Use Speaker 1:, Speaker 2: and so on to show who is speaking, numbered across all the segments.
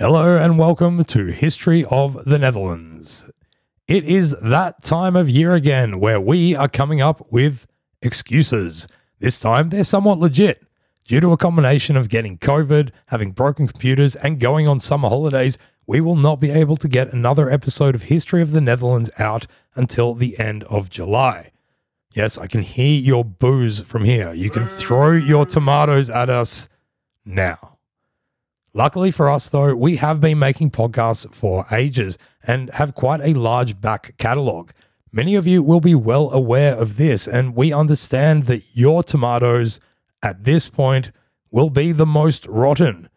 Speaker 1: Hello and welcome to History of the Netherlands. It is that time of year again where we are coming up with excuses. This time they're somewhat legit. Due to a combination of getting COVID, having broken computers, and going on summer holidays, we will not be able to get another episode of History of the Netherlands out until the end of July. Yes, I can hear your boos from here. You can throw your tomatoes at us now. Luckily for us, though, we have been making podcasts for ages and have quite a large back catalogue. Many of you will be well aware of this, and we understand that your tomatoes at this point will be the most rotten.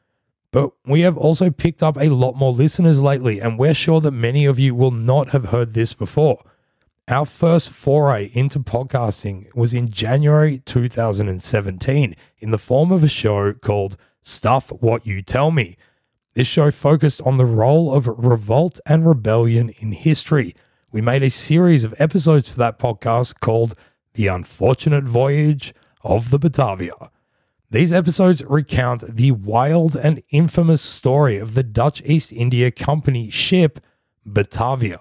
Speaker 1: But we have also picked up a lot more listeners lately, and we're sure that many of you will not have heard this before. Our first foray into podcasting was in January 2017 in the form of a show called Stuff What You Tell Me. This show focused on the role of revolt and rebellion in history. We made a series of episodes for that podcast called The Unfortunate Voyage of the Batavia. These episodes recount the wild and infamous story of the Dutch East India Company ship Batavia.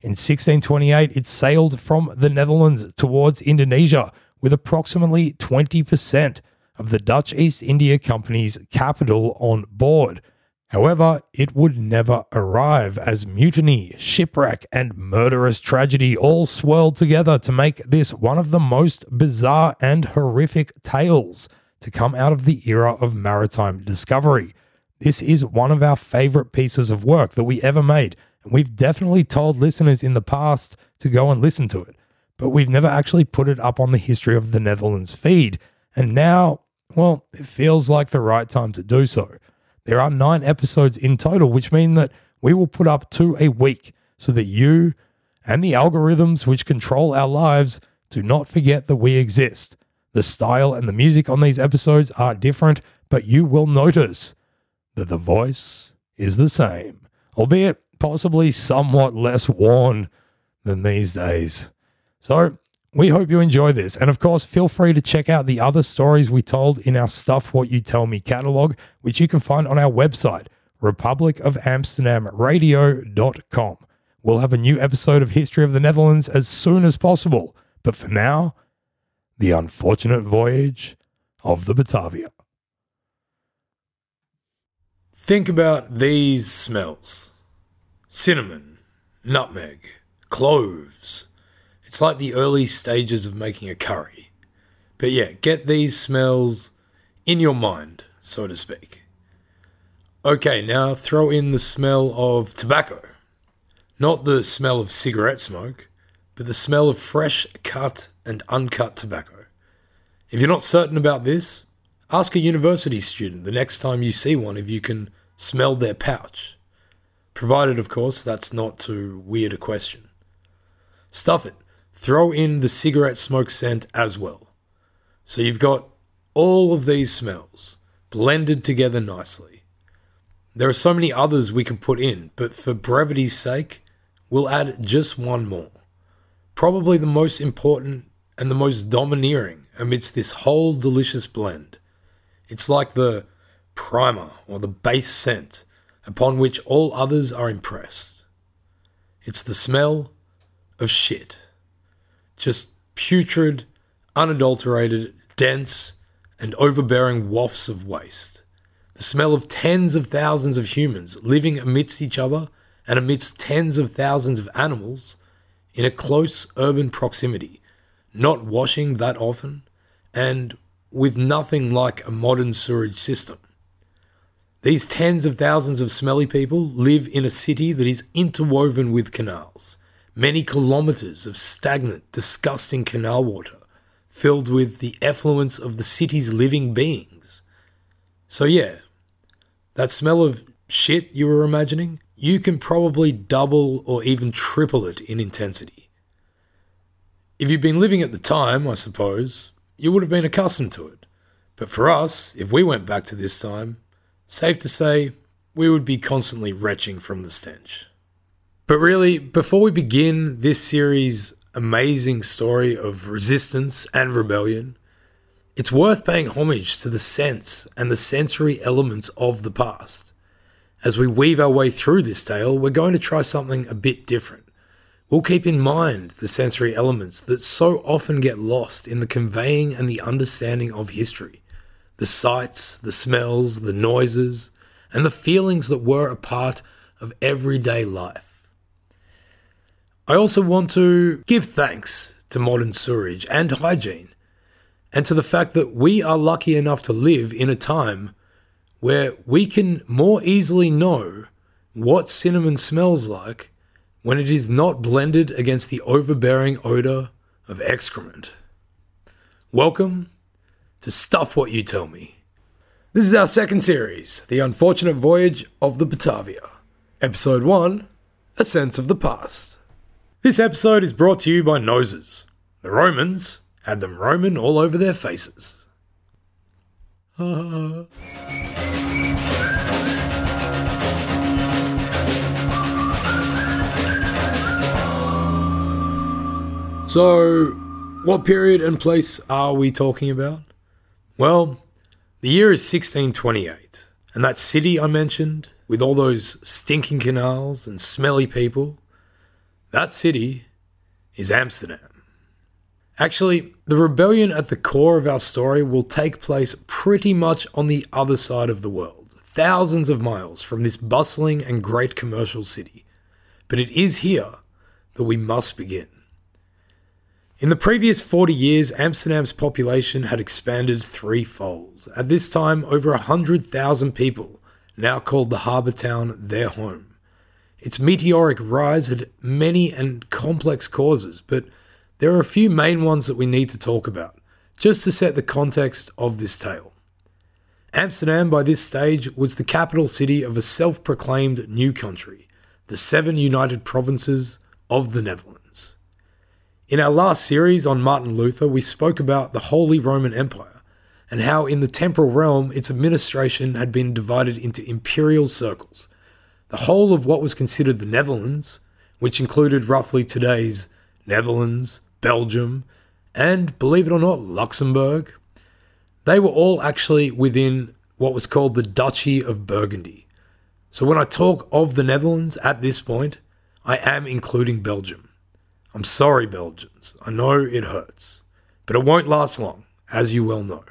Speaker 1: In 1628, it sailed from the Netherlands towards Indonesia with approximately 20% of the Dutch East India Company's capital on board. However, it would never arrive as mutiny, shipwreck, and murderous tragedy all swirled together to make this one of the most bizarre and horrific tales to come out of the era of maritime discovery. This is one of our favorite pieces of work that we ever made, and we've definitely told listeners in the past to go and listen to it, but we've never actually put it up on the History of the Netherlands feed. And now well, it feels like the right time to do so. There are nine episodes in total, which mean that we will put up two a week so that you and the algorithms which control our lives do not forget that we exist. The style and the music on these episodes are different, but you will notice that the voice is the same, albeit possibly somewhat less worn than these days. So we hope you enjoy this. And of course, feel free to check out the other stories we told in our Stuff What You Tell Me catalog, which you can find on our website, republicofamsterdamradio.com. We'll have a new episode of History of the Netherlands as soon as possible. But for now, the unfortunate voyage of the Batavia. Think about these smells cinnamon, nutmeg, cloves it's like the early stages of making a curry. But yeah, get these smells in your mind, so to speak. Okay, now throw in the smell of tobacco. Not the smell of cigarette smoke, but the smell of fresh cut and uncut tobacco. If you're not certain about this, ask a university student the next time you see one if you can smell their pouch. Provided, of course, that's not too weird a question. Stuff it. Throw in the cigarette smoke scent as well. So you've got all of these smells blended together nicely. There are so many others we can put in, but for brevity's sake, we'll add just one more. Probably the most important and the most domineering amidst this whole delicious blend. It's like the primer or the base scent upon which all others are impressed. It's the smell of shit just putrid, unadulterated, dense, and overbearing wafts of waste. The smell of tens of thousands of humans living amidst each other and amidst tens of thousands of animals in a close urban proximity, not washing that often, and with nothing like a modern sewerage system. These tens of thousands of smelly people live in a city that is interwoven with canals, many kilometres of stagnant, disgusting canal water, filled with the effluence of the city's living beings. So, yeah, that smell of shit you were imagining, you can probably double or even triple it in intensity. If you've been living at the time, I suppose, you would have been accustomed to it. But for us, if we went back to this time, safe to say, we would be constantly retching from the stench. But really, before we begin this series' amazing story of resistance and rebellion, it's worth paying homage to the sense and the sensory elements of the past. As we weave our way through this tale, we're going to try something a bit different. We'll keep in mind the sensory elements that so often get lost in the conveying and the understanding of history the sights, the smells, the noises, and the feelings that were a part of everyday life. I also want to give thanks to modern sewerage and hygiene, and to the fact that we are lucky enough to live in a time where we can more easily know what cinnamon smells like when it is not blended against the overbearing odor of excrement. Welcome to Stuff What You Tell Me. This is our second series, The Unfortunate Voyage of the Batavia. Episode 1 A Sense of the Past. This episode is brought to you by noses. The Romans had them Roman all over their faces. so, what period and place are we talking about? Well, the year is 1628, and that city I mentioned, with all those stinking canals and smelly people, that city is Amsterdam. Actually, the rebellion at the core of our story will take place pretty much on the other side of the world, thousands of miles from this bustling and great commercial city. But it is here that we must begin. In the previous 40 years, Amsterdam's population had expanded threefold. At this time, over 100,000 people now called the harbour town their home. Its meteoric rise had many and complex causes, but there are a few main ones that we need to talk about, just to set the context of this tale. Amsterdam, by this stage, was the capital city of a self proclaimed new country, the seven united provinces of the Netherlands. In our last series on Martin Luther, we spoke about the Holy Roman Empire and how in the temporal realm its administration had been divided into imperial circles. The whole of what was considered the Netherlands, which included roughly today's Netherlands, Belgium, and believe it or not, Luxembourg, they were all actually within what was called the Duchy of Burgundy. So when I talk of the Netherlands at this point, I am including Belgium. I'm sorry, Belgians. I know it hurts, but it won't last long, as you well know.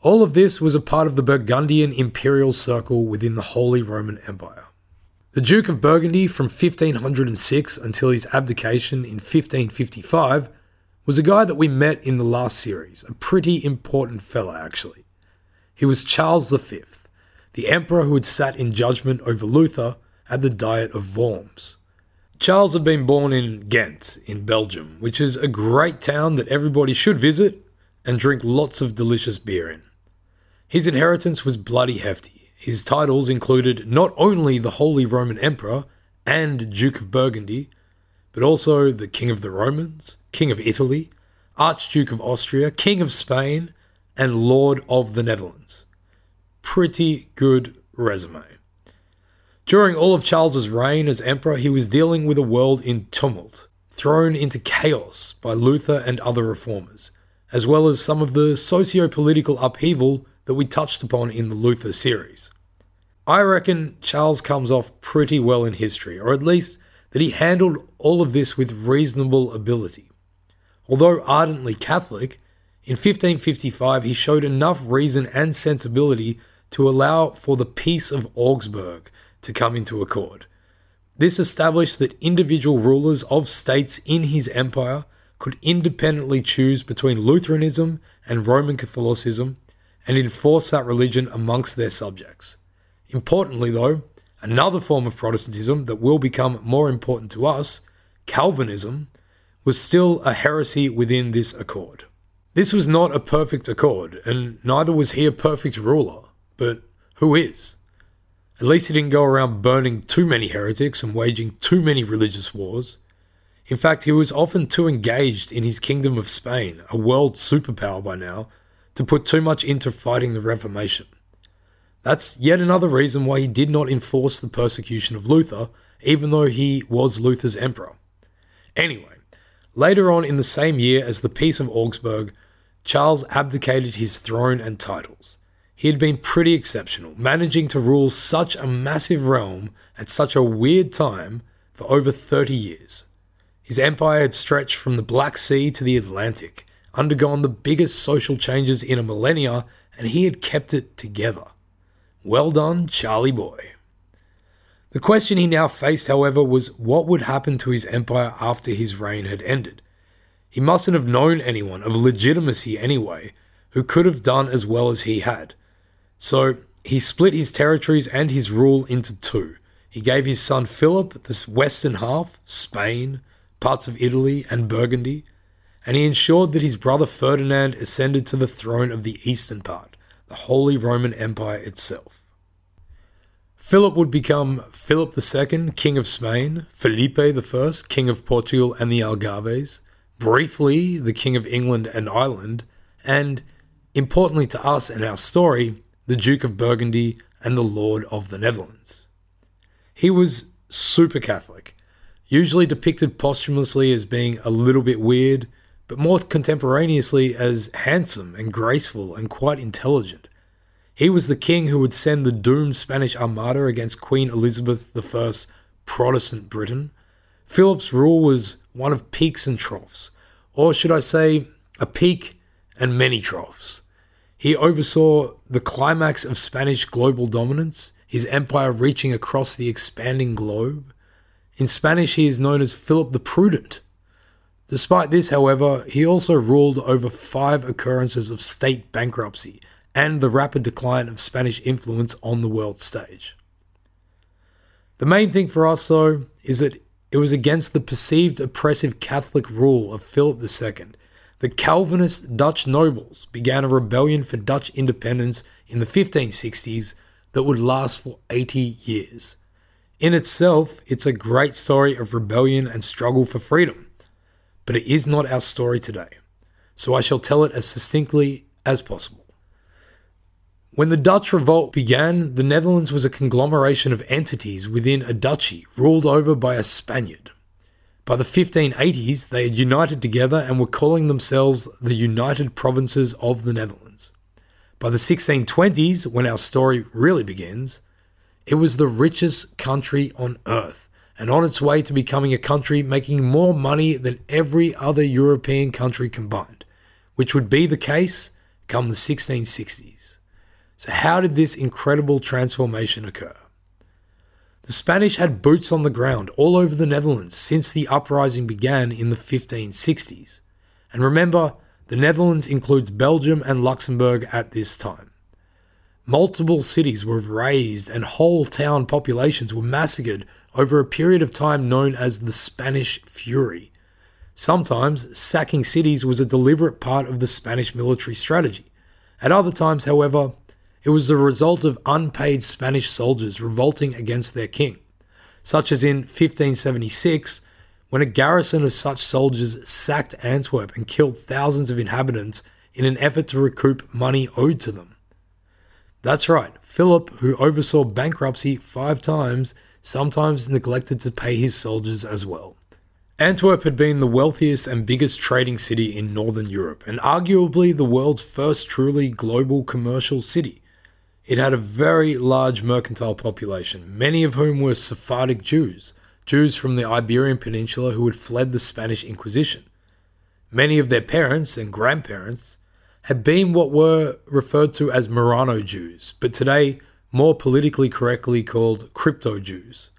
Speaker 1: All of this was a part of the Burgundian imperial circle within the Holy Roman Empire. The Duke of Burgundy from 1506 until his abdication in 1555 was a guy that we met in the last series, a pretty important fella actually. He was Charles V, the emperor who had sat in judgment over Luther at the Diet of Worms. Charles had been born in Ghent, in Belgium, which is a great town that everybody should visit and drink lots of delicious beer in. His inheritance was bloody hefty. His titles included not only the Holy Roman Emperor and Duke of Burgundy, but also the King of the Romans, King of Italy, Archduke of Austria, King of Spain, and Lord of the Netherlands. Pretty good resume. During all of Charles's reign as emperor, he was dealing with a world in tumult, thrown into chaos by Luther and other reformers, as well as some of the socio political upheaval that we touched upon in the Luther series. I reckon Charles comes off pretty well in history, or at least that he handled all of this with reasonable ability. Although ardently Catholic, in 1555 he showed enough reason and sensibility to allow for the Peace of Augsburg to come into accord. This established that individual rulers of states in his empire could independently choose between Lutheranism and Roman Catholicism and enforce that religion amongst their subjects. Importantly, though, another form of Protestantism that will become more important to us, Calvinism, was still a heresy within this accord. This was not a perfect accord, and neither was he a perfect ruler, but who is? At least he didn't go around burning too many heretics and waging too many religious wars. In fact, he was often too engaged in his kingdom of Spain, a world superpower by now, to put too much into fighting the Reformation. That's yet another reason why he did not enforce the persecution of Luther, even though he was Luther's emperor. Anyway, later on in the same year as the Peace of Augsburg, Charles abdicated his throne and titles. He had been pretty exceptional, managing to rule such a massive realm at such a weird time for over 30 years. His empire had stretched from the Black Sea to the Atlantic, undergone the biggest social changes in a millennia, and he had kept it together. Well done, Charlie boy. The question he now faced, however, was what would happen to his empire after his reign had ended. He mustn't have known anyone of legitimacy anyway who could have done as well as he had. So he split his territories and his rule into two. He gave his son Philip the western half, Spain, parts of Italy, and Burgundy, and he ensured that his brother Ferdinand ascended to the throne of the eastern part, the Holy Roman Empire itself. Philip would become Philip II, King of Spain, Felipe I, King of Portugal and the Algarves, briefly the King of England and Ireland, and, importantly to us and our story, the Duke of Burgundy and the Lord of the Netherlands. He was super Catholic, usually depicted posthumously as being a little bit weird, but more contemporaneously as handsome and graceful and quite intelligent. He was the king who would send the doomed Spanish Armada against Queen Elizabeth I's Protestant Britain. Philip's rule was one of peaks and troughs, or should I say, a peak and many troughs. He oversaw the climax of Spanish global dominance, his empire reaching across the expanding globe. In Spanish, he is known as Philip the Prudent. Despite this, however, he also ruled over five occurrences of state bankruptcy and the rapid decline of Spanish influence on the world stage. The main thing for us, though, is that it was against the perceived oppressive Catholic rule of Philip II that Calvinist Dutch nobles began a rebellion for Dutch independence in the 1560s that would last for 80 years. In itself, it's a great story of rebellion and struggle for freedom, but it is not our story today, so I shall tell it as succinctly as possible. When the Dutch revolt began, the Netherlands was a conglomeration of entities within a duchy ruled over by a Spaniard. By the 1580s, they had united together and were calling themselves the United Provinces of the Netherlands. By the 1620s, when our story really begins, it was the richest country on earth and on its way to becoming a country making more money than every other European country combined, which would be the case come the 1660s. So, how did this incredible transformation occur? The Spanish had boots on the ground all over the Netherlands since the uprising began in the 1560s. And remember, the Netherlands includes Belgium and Luxembourg at this time. Multiple cities were razed and whole town populations were massacred over a period of time known as the Spanish Fury. Sometimes sacking cities was a deliberate part of the Spanish military strategy. At other times, however, it was the result of unpaid Spanish soldiers revolting against their king, such as in 1576, when a garrison of such soldiers sacked Antwerp and killed thousands of inhabitants in an effort to recoup money owed to them. That's right, Philip, who oversaw bankruptcy five times, sometimes neglected to pay his soldiers as well. Antwerp had been the wealthiest and biggest trading city in Northern Europe, and arguably the world's first truly global commercial city. It had a very large mercantile population, many of whom were Sephardic Jews, Jews from the Iberian Peninsula who had fled the Spanish Inquisition. Many of their parents and grandparents had been what were referred to as Marrano Jews, but today more politically correctly called crypto Jews.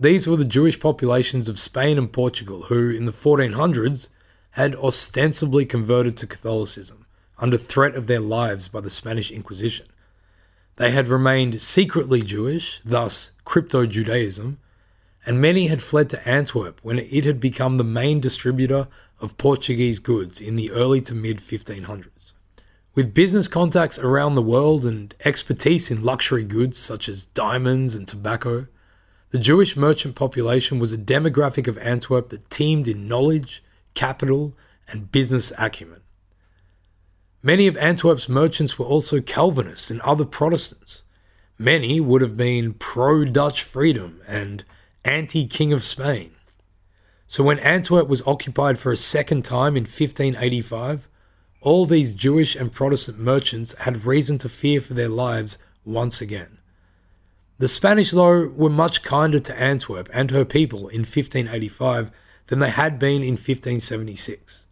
Speaker 1: These were the Jewish populations of Spain and Portugal, who in the 1400s had ostensibly converted to Catholicism under threat of their lives by the Spanish Inquisition. They had remained secretly Jewish, thus crypto Judaism, and many had fled to Antwerp when it had become the main distributor of Portuguese goods in the early to mid 1500s. With business contacts around the world and expertise in luxury goods such as diamonds and tobacco, the Jewish merchant population was a demographic of Antwerp that teemed in knowledge, capital, and business acumen. Many of Antwerp's merchants were also Calvinists and other Protestants. Many would have been pro Dutch freedom and anti King of Spain. So when Antwerp was occupied for a second time in 1585, all these Jewish and Protestant merchants had reason to fear for their lives once again. The Spanish, though, were much kinder to Antwerp and her people in 1585 than they had been in 1576.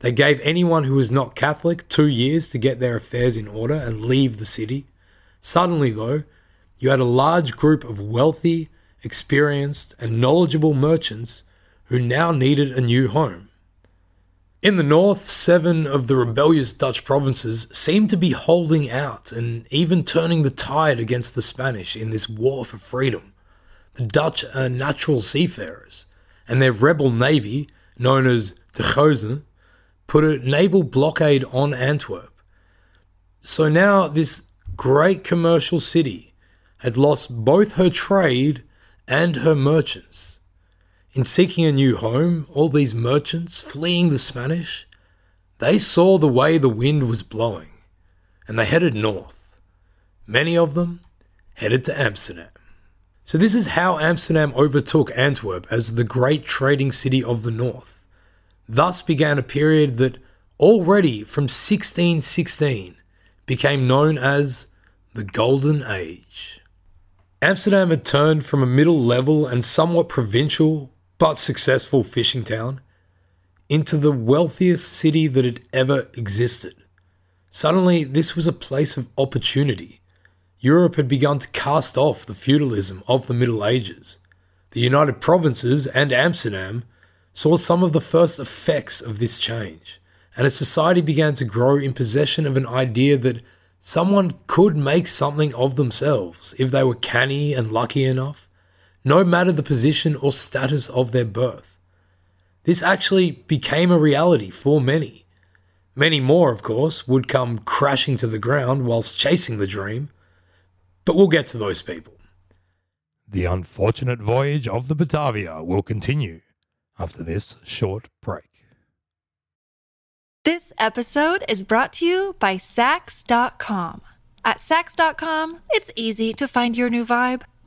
Speaker 1: They gave anyone who was not Catholic two years to get their affairs in order and leave the city. Suddenly, though, you had a large group of wealthy, experienced, and knowledgeable merchants who now needed a new home. In the north, seven of the rebellious Dutch provinces seemed to be holding out and even turning the tide against the Spanish in this war for freedom. The Dutch are natural seafarers, and their rebel navy, known as de Geuzen, put a naval blockade on Antwerp. So now this great commercial city had lost both her trade and her merchants. In seeking a new home, all these merchants fleeing the Spanish, they saw the way the wind was blowing, and they headed north. Many of them headed to Amsterdam. So, this is how Amsterdam overtook Antwerp as the great trading city of the north. Thus began a period that already from 1616 became known as the Golden Age. Amsterdam had turned from a middle level and somewhat provincial but successful fishing town into the wealthiest city that had ever existed. Suddenly, this was a place of opportunity. Europe had begun to cast off the feudalism of the Middle Ages. The United Provinces and Amsterdam saw some of the first effects of this change, and a society began to grow in possession of an idea that Someone could make something of themselves if they were canny and lucky enough, no matter the position or status of their birth. This actually became a reality for many. Many more, of course, would come crashing to the ground whilst chasing the dream, but we'll get to those people. The unfortunate voyage of the Batavia will continue after this short break.
Speaker 2: This episode is brought to you by Saks.com. At Saks.com, it's easy to find your new vibe.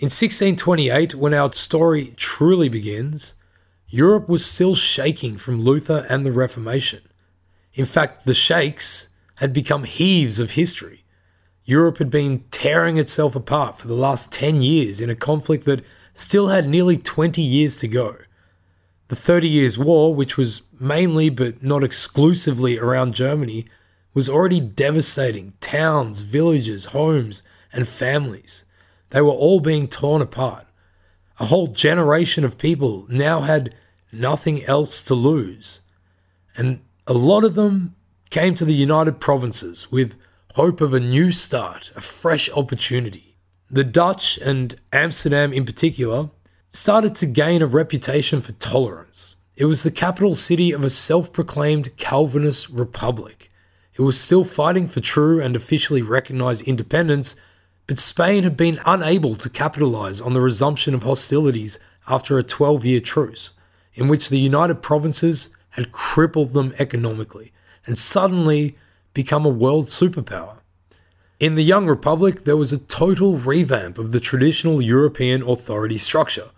Speaker 1: In 1628, when our story truly begins, Europe was still shaking from Luther and the Reformation. In fact, the shakes had become heaves of history. Europe had been tearing itself apart for the last 10 years in a conflict that still had nearly 20 years to go. The Thirty Years' War, which was mainly but not exclusively around Germany, was already devastating towns, villages, homes, and families. They were all being torn apart. A whole generation of people now had nothing else to lose. And a lot of them came to the United Provinces with hope of a new start, a fresh opportunity. The Dutch, and Amsterdam in particular, started to gain a reputation for tolerance. It was the capital city of a self proclaimed Calvinist republic. It was still fighting for true and officially recognized independence, but Spain had been unable to capitalize on the resumption of hostilities after a 12 year truce, in which the United Provinces had crippled them economically and suddenly become a world superpower. In the Young Republic, there was a total revamp of the traditional European authority structure.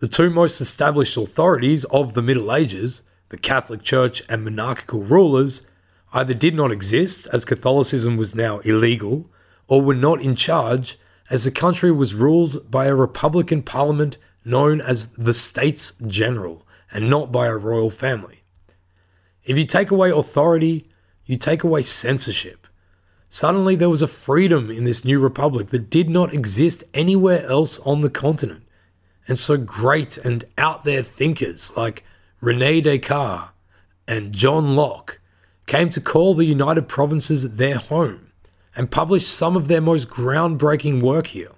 Speaker 1: The two most established authorities of the Middle Ages, the Catholic Church and monarchical rulers, either did not exist as Catholicism was now illegal, or were not in charge as the country was ruled by a republican parliament known as the States General and not by a royal family. If you take away authority, you take away censorship. Suddenly, there was a freedom in this new republic that did not exist anywhere else on the continent. And so, great and out there thinkers like Rene Descartes and John Locke came to call the United Provinces their home and published some of their most groundbreaking work here.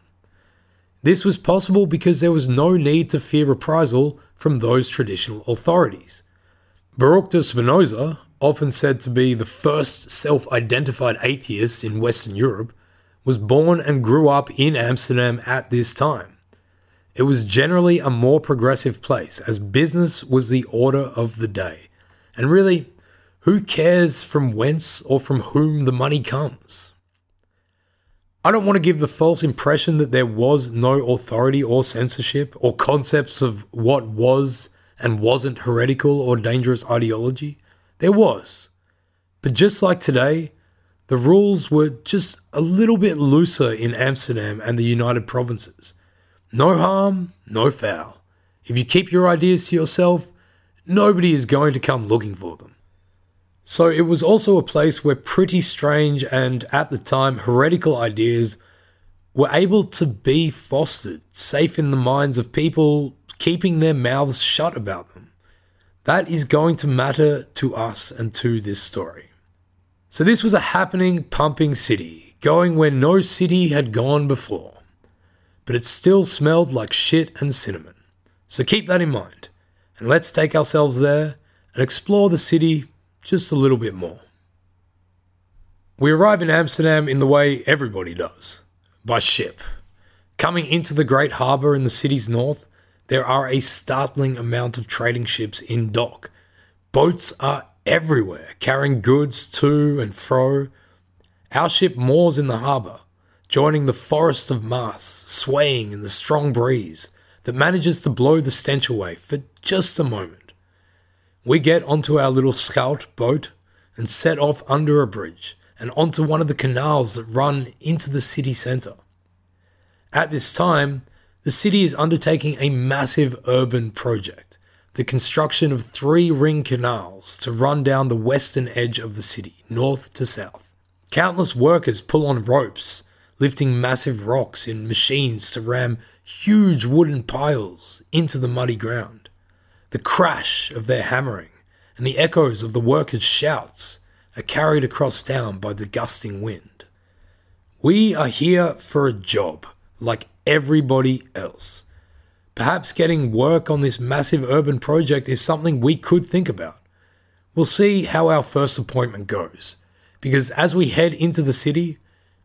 Speaker 1: This was possible because there was no need to fear reprisal from those traditional authorities. Baruch de Spinoza, often said to be the first self identified atheist in Western Europe, was born and grew up in Amsterdam at this time. It was generally a more progressive place, as business was the order of the day. And really, who cares from whence or from whom the money comes? I don't want to give the false impression that there was no authority or censorship or concepts of what was and wasn't heretical or dangerous ideology. There was. But just like today, the rules were just a little bit looser in Amsterdam and the United Provinces. No harm, no foul. If you keep your ideas to yourself, nobody is going to come looking for them. So it was also a place where pretty strange and, at the time, heretical ideas were able to be fostered, safe in the minds of people keeping their mouths shut about them. That is going to matter to us and to this story. So, this was a happening, pumping city, going where no city had gone before. But it still smelled like shit and cinnamon. So, keep that in mind, and let's take ourselves there and explore the city just a little bit more. We arrive in Amsterdam in the way everybody does by ship. Coming into the great harbour in the city's north, there are a startling amount of trading ships in dock. Boats are everywhere, carrying goods to and fro. Our ship moors in the harbour, joining the forest of masts, swaying in the strong breeze that manages to blow the stench away for just a moment. We get onto our little scout boat and set off under a bridge and onto one of the canals that run into the city centre. At this time, the city is undertaking a massive urban project, the construction of three ring canals to run down the western edge of the city, north to south. Countless workers pull on ropes, lifting massive rocks in machines to ram huge wooden piles into the muddy ground the crash of their hammering, and the echoes of the workers' shouts are carried across town by the gusting wind. We are here for a job, like everybody else. Perhaps getting work on this massive urban project is something we could think about. We'll see how our first appointment goes, because as we head into the city,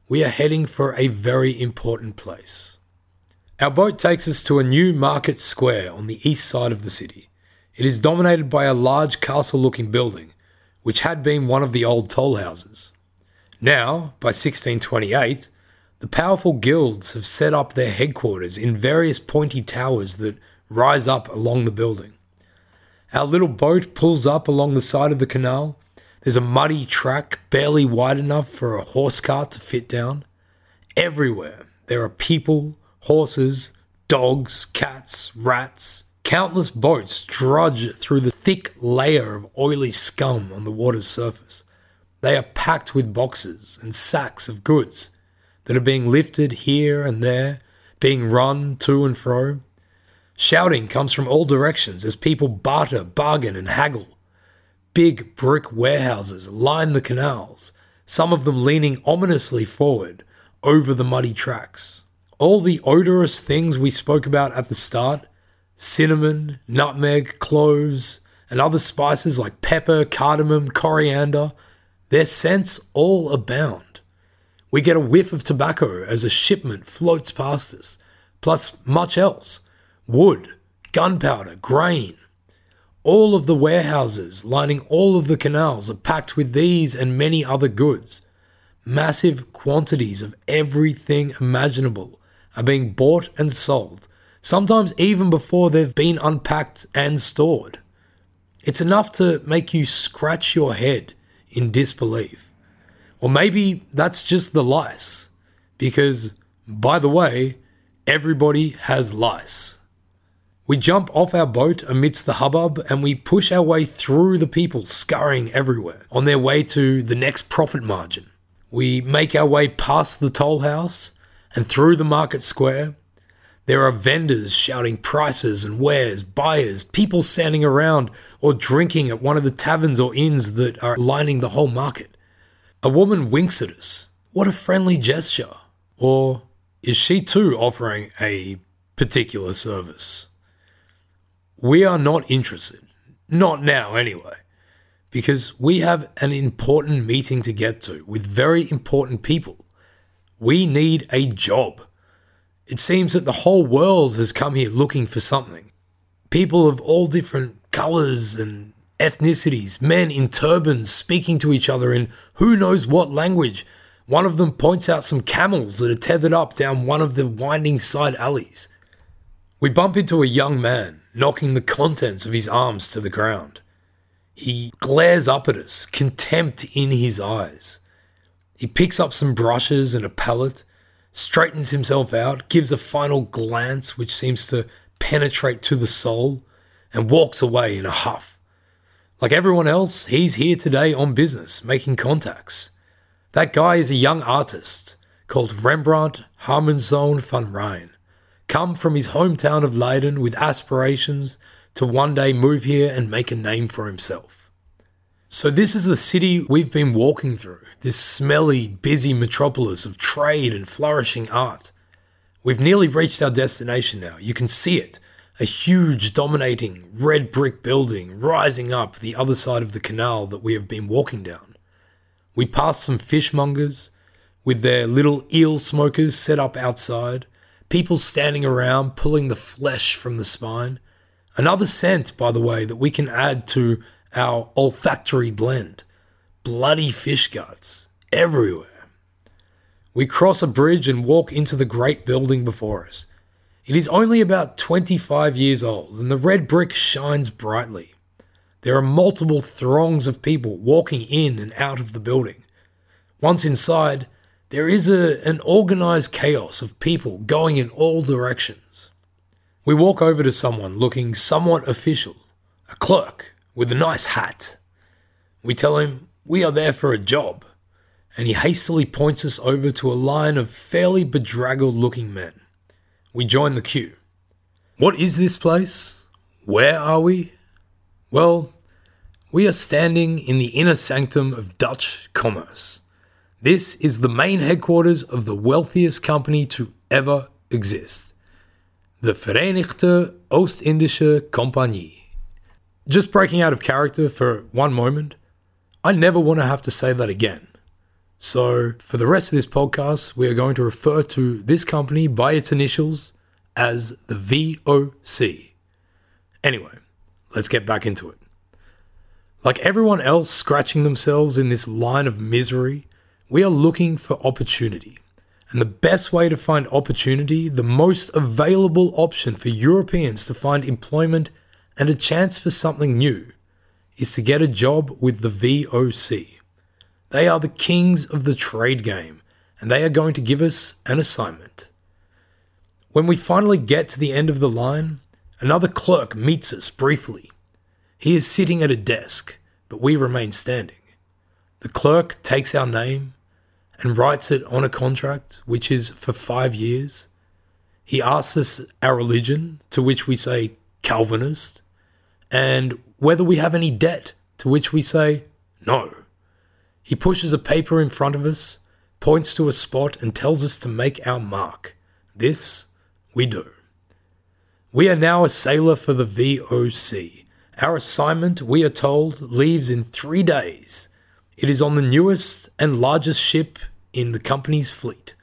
Speaker 1: we are heading for a very important place. Our boat takes us to a new market square on the east side of the city. It is dominated by a large castle looking building, which had been one of the old toll houses. Now, by 1628, the powerful guilds have set up their headquarters in various pointy towers that rise up along the building. Our little boat pulls up along the side of the canal. There's a muddy track barely wide enough for a horse cart to fit down. Everywhere there are people, horses, dogs, cats, rats, Countless boats drudge through the thick layer of oily scum on the water's surface. They are packed with boxes and sacks of goods that are being lifted here and there, being run to and fro. Shouting comes from all directions as people barter, bargain, and haggle. Big brick warehouses line the canals, some of them leaning ominously forward over the muddy tracks. All the odorous things we spoke about at the start cinnamon, nutmeg, cloves, and other spices like pepper, cardamom, coriander, Their scents all abound. We get a whiff of tobacco as a shipment floats past us, plus much else wood, gunpowder, grain. All of the warehouses lining all of the canals are packed with these and many other goods. Massive quantities of everything imaginable are being bought and sold, sometimes even before they've been unpacked and stored. It's enough to make you scratch your head in disbelief. Or maybe that's just the lice, because, by the way, everybody has lice. We jump off our boat amidst the hubbub and we push our way through the people scurrying everywhere on their way to the next profit margin. We make our way past the toll house and through the market square. There are vendors shouting prices and wares, buyers, people standing around or drinking at one of the taverns or inns that are lining the whole market. A woman winks at us. What a friendly gesture. Or is she too offering a particular service? We are not interested. Not now, anyway. Because we have an important meeting to get to with very important people. We need a job. It seems that the whole world has come here looking for something. People of all different colors and ethnicities, men in turbans speaking to each other in who knows what language. One of them points out some camels that are tethered up down one of the winding side alleys. We bump into a young man knocking the contents of his arms to the ground. He glares up at us, contempt in his eyes. He picks up some brushes and a palette, straightens himself out, gives a final glance which seems to penetrate to the soul, and walks away in a huff. Like everyone else, he's here today on business, making contacts. That guy is a young artist called Rembrandt Harmenszoon van Rijn come from his hometown of Leiden with aspirations to one day move here and make a name for himself. So, this is the city we've been walking through, this smelly, busy metropolis of trade and flourishing art. We've nearly reached our destination now. You can see it a huge, dominating red brick building rising up the other side of the canal that we have been walking down. We pass some fishmongers with their little eel smokers set up outside, people standing around pulling the flesh from the spine. Another scent, by the way, that we can add to our olfactory blend bloody fish guts everywhere. We cross a bridge and walk into the great building before us. It is only about 25 years old, and the red brick shines brightly. There are multiple throngs of people walking in and out of the building. Once inside, there is a, an organized chaos of people going in all directions. We walk over to someone looking somewhat official, a clerk with a nice hat. We tell him we are there for a job, and he hastily points us over to a line of fairly bedraggled looking men. We join the queue. What is this place? Where are we? Well, we are standing in the inner sanctum of Dutch commerce. This is the main headquarters of the wealthiest company to ever exist the Verenigde Oost-Indische Compagnie. Just breaking out of character for one moment, I never want to have to say that again. So, for the rest of this podcast, we are going to refer to this company by its initials as the VOC. Anyway, let's get back into it. Like everyone else scratching themselves in this line of misery, we are looking for opportunity. And the best way to find opportunity, the most available option for Europeans to find employment and a chance for something new, is to get a job with the VOC. They are the kings of the trade game, and they are going to give us an assignment. When we finally get to the end of the line, another clerk meets us briefly. He is sitting at a desk, but we remain standing. The clerk takes our name, and writes it on a contract, which is for five years. He asks us our religion, to which we say Calvinist, and whether we have any debt, to which we say no. He pushes a paper in front of us, points to a spot, and tells us to make our mark. This we do. We are now a sailor for the VOC. Our assignment, we are told, leaves in three days It is on the newest and largest ship in the company's fleet,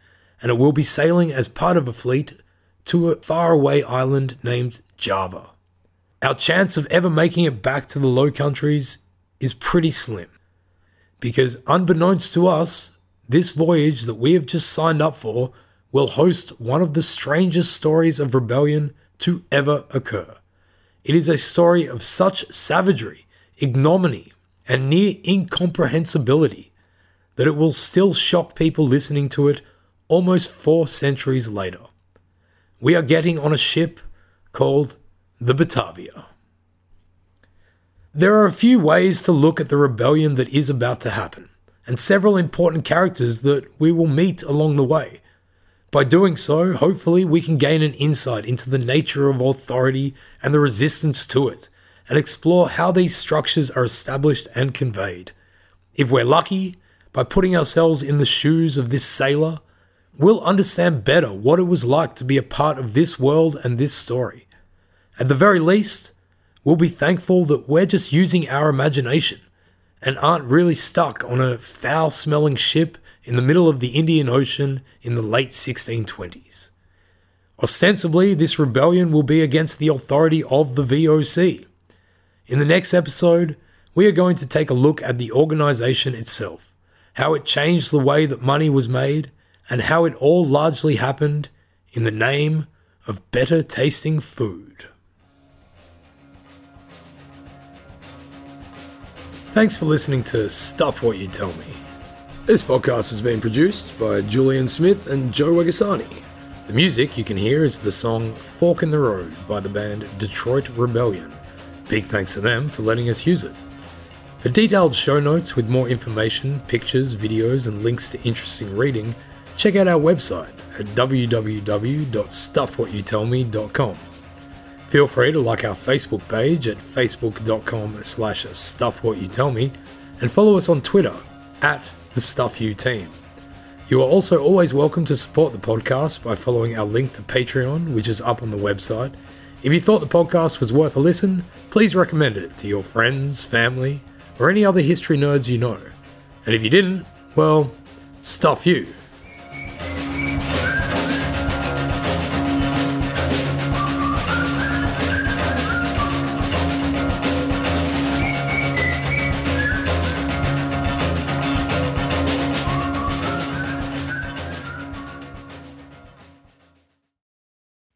Speaker 1: and it will be sailing as part of a fleet to a faraway island named Java. Our chance of ever making it back to the Low Countries is pretty slim, because unbeknownst to us, this voyage that we have just signed up for will host one of the strangest stories of rebellion to ever occur. It is a story of such savagery, ignominy, and near incomprehensibility that it will still shock people listening to it almost four centuries later. We are getting on a ship called the Batavia. There are a few ways to look at the rebellion that is about to happen, and several important characters that we will meet along the way. By doing so, hopefully, we can gain an insight into the nature of authority and the resistance to it, and explore how these structures are established and conveyed. If we're lucky, by putting ourselves in the shoes of this sailor, we'll understand better what it was like to be a part of this world and this story. At the very least, we'll be thankful that we're just using our imagination and aren't really stuck on a foul smelling ship in the middle of the Indian Ocean in the late 1620s. Ostensibly, this rebellion will be against the authority of the VOC. In the next episode, we are going to take a look at the organization itself, how it changed the way that money was made, and how it all largely happened in the name of better tasting food. Thanks for listening to Stuff What You Tell Me. This podcast has been produced by Julian Smith and Joe Wagasani. The music you can hear is the song Fork in the Road by the band Detroit Rebellion. Big thanks to them for letting us use it. For detailed show notes with more information, pictures, videos, and links to interesting reading, check out our website at www.stuffwhatyoutellme.com. Feel free to like our Facebook page at facebook.com slash stuffwhatyoutellme and follow us on Twitter at the Stuff You Team. You are also always welcome to support the podcast by following our link to Patreon, which is up on the website. If you thought the podcast was worth a listen, please recommend it to your friends, family, or any other history nerds you know. And if you didn't, well, stuff you.